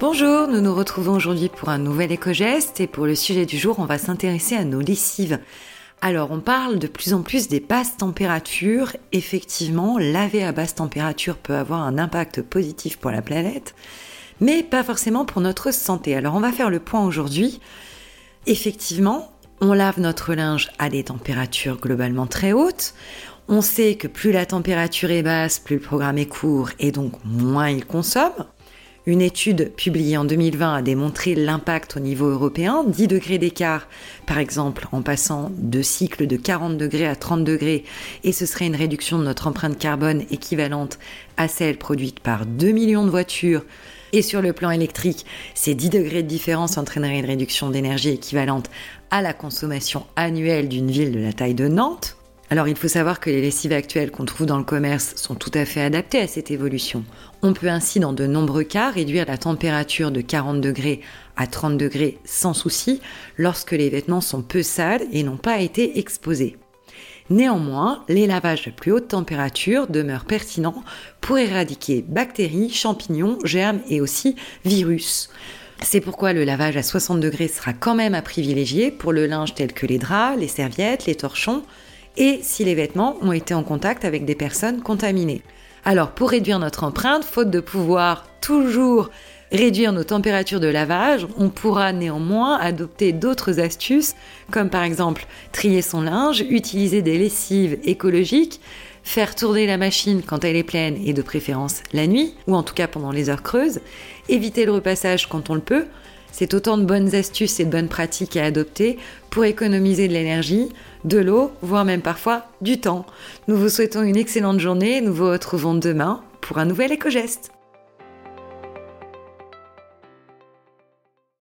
Bonjour, nous nous retrouvons aujourd'hui pour un nouvel éco-geste et pour le sujet du jour, on va s'intéresser à nos lessives. Alors, on parle de plus en plus des basses températures. Effectivement, laver à basse température peut avoir un impact positif pour la planète, mais pas forcément pour notre santé. Alors, on va faire le point aujourd'hui. Effectivement, on lave notre linge à des températures globalement très hautes. On sait que plus la température est basse, plus le programme est court et donc moins il consomme. Une étude publiée en 2020 a démontré l'impact au niveau européen, 10 degrés d'écart par exemple en passant de cycles de 40 degrés à 30 degrés et ce serait une réduction de notre empreinte carbone équivalente à celle produite par 2 millions de voitures et sur le plan électrique, ces 10 degrés de différence entraîneraient une réduction d'énergie équivalente à la consommation annuelle d'une ville de la taille de Nantes. Alors il faut savoir que les lessives actuelles qu'on trouve dans le commerce sont tout à fait adaptées à cette évolution. On peut ainsi dans de nombreux cas réduire la température de 40 degrés à 30 degrés sans souci lorsque les vêtements sont peu sales et n'ont pas été exposés. Néanmoins, les lavages de plus haute température demeurent pertinents pour éradiquer bactéries, champignons, germes et aussi virus. C'est pourquoi le lavage à 60 degrés sera quand même à privilégier pour le linge tel que les draps, les serviettes, les torchons, et si les vêtements ont été en contact avec des personnes contaminées. Alors pour réduire notre empreinte, faute de pouvoir toujours réduire nos températures de lavage, on pourra néanmoins adopter d'autres astuces, comme par exemple trier son linge, utiliser des lessives écologiques, faire tourner la machine quand elle est pleine et de préférence la nuit, ou en tout cas pendant les heures creuses, éviter le repassage quand on le peut. C'est autant de bonnes astuces et de bonnes pratiques à adopter pour économiser de l'énergie, de l'eau, voire même parfois du temps. Nous vous souhaitons une excellente journée et nous vous retrouvons demain pour un nouvel éco-geste.